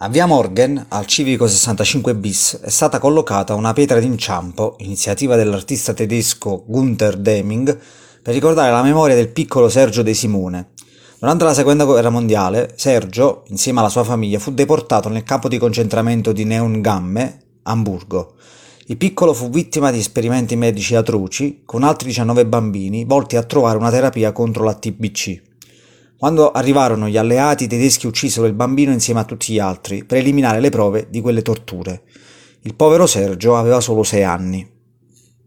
A via Morgan, al civico 65 bis, è stata collocata una pietra d'inciampo, iniziativa dell'artista tedesco Gunther Deming, per ricordare la memoria del piccolo Sergio De Simone. Durante la seconda guerra mondiale, Sergio, insieme alla sua famiglia, fu deportato nel campo di concentramento di Neuengamme, Amburgo. Il piccolo fu vittima di esperimenti medici atroci con altri 19 bambini volti a trovare una terapia contro la TBC. Quando arrivarono gli alleati, i tedeschi uccisero il bambino insieme a tutti gli altri per eliminare le prove di quelle torture. Il povero Sergio aveva solo sei anni.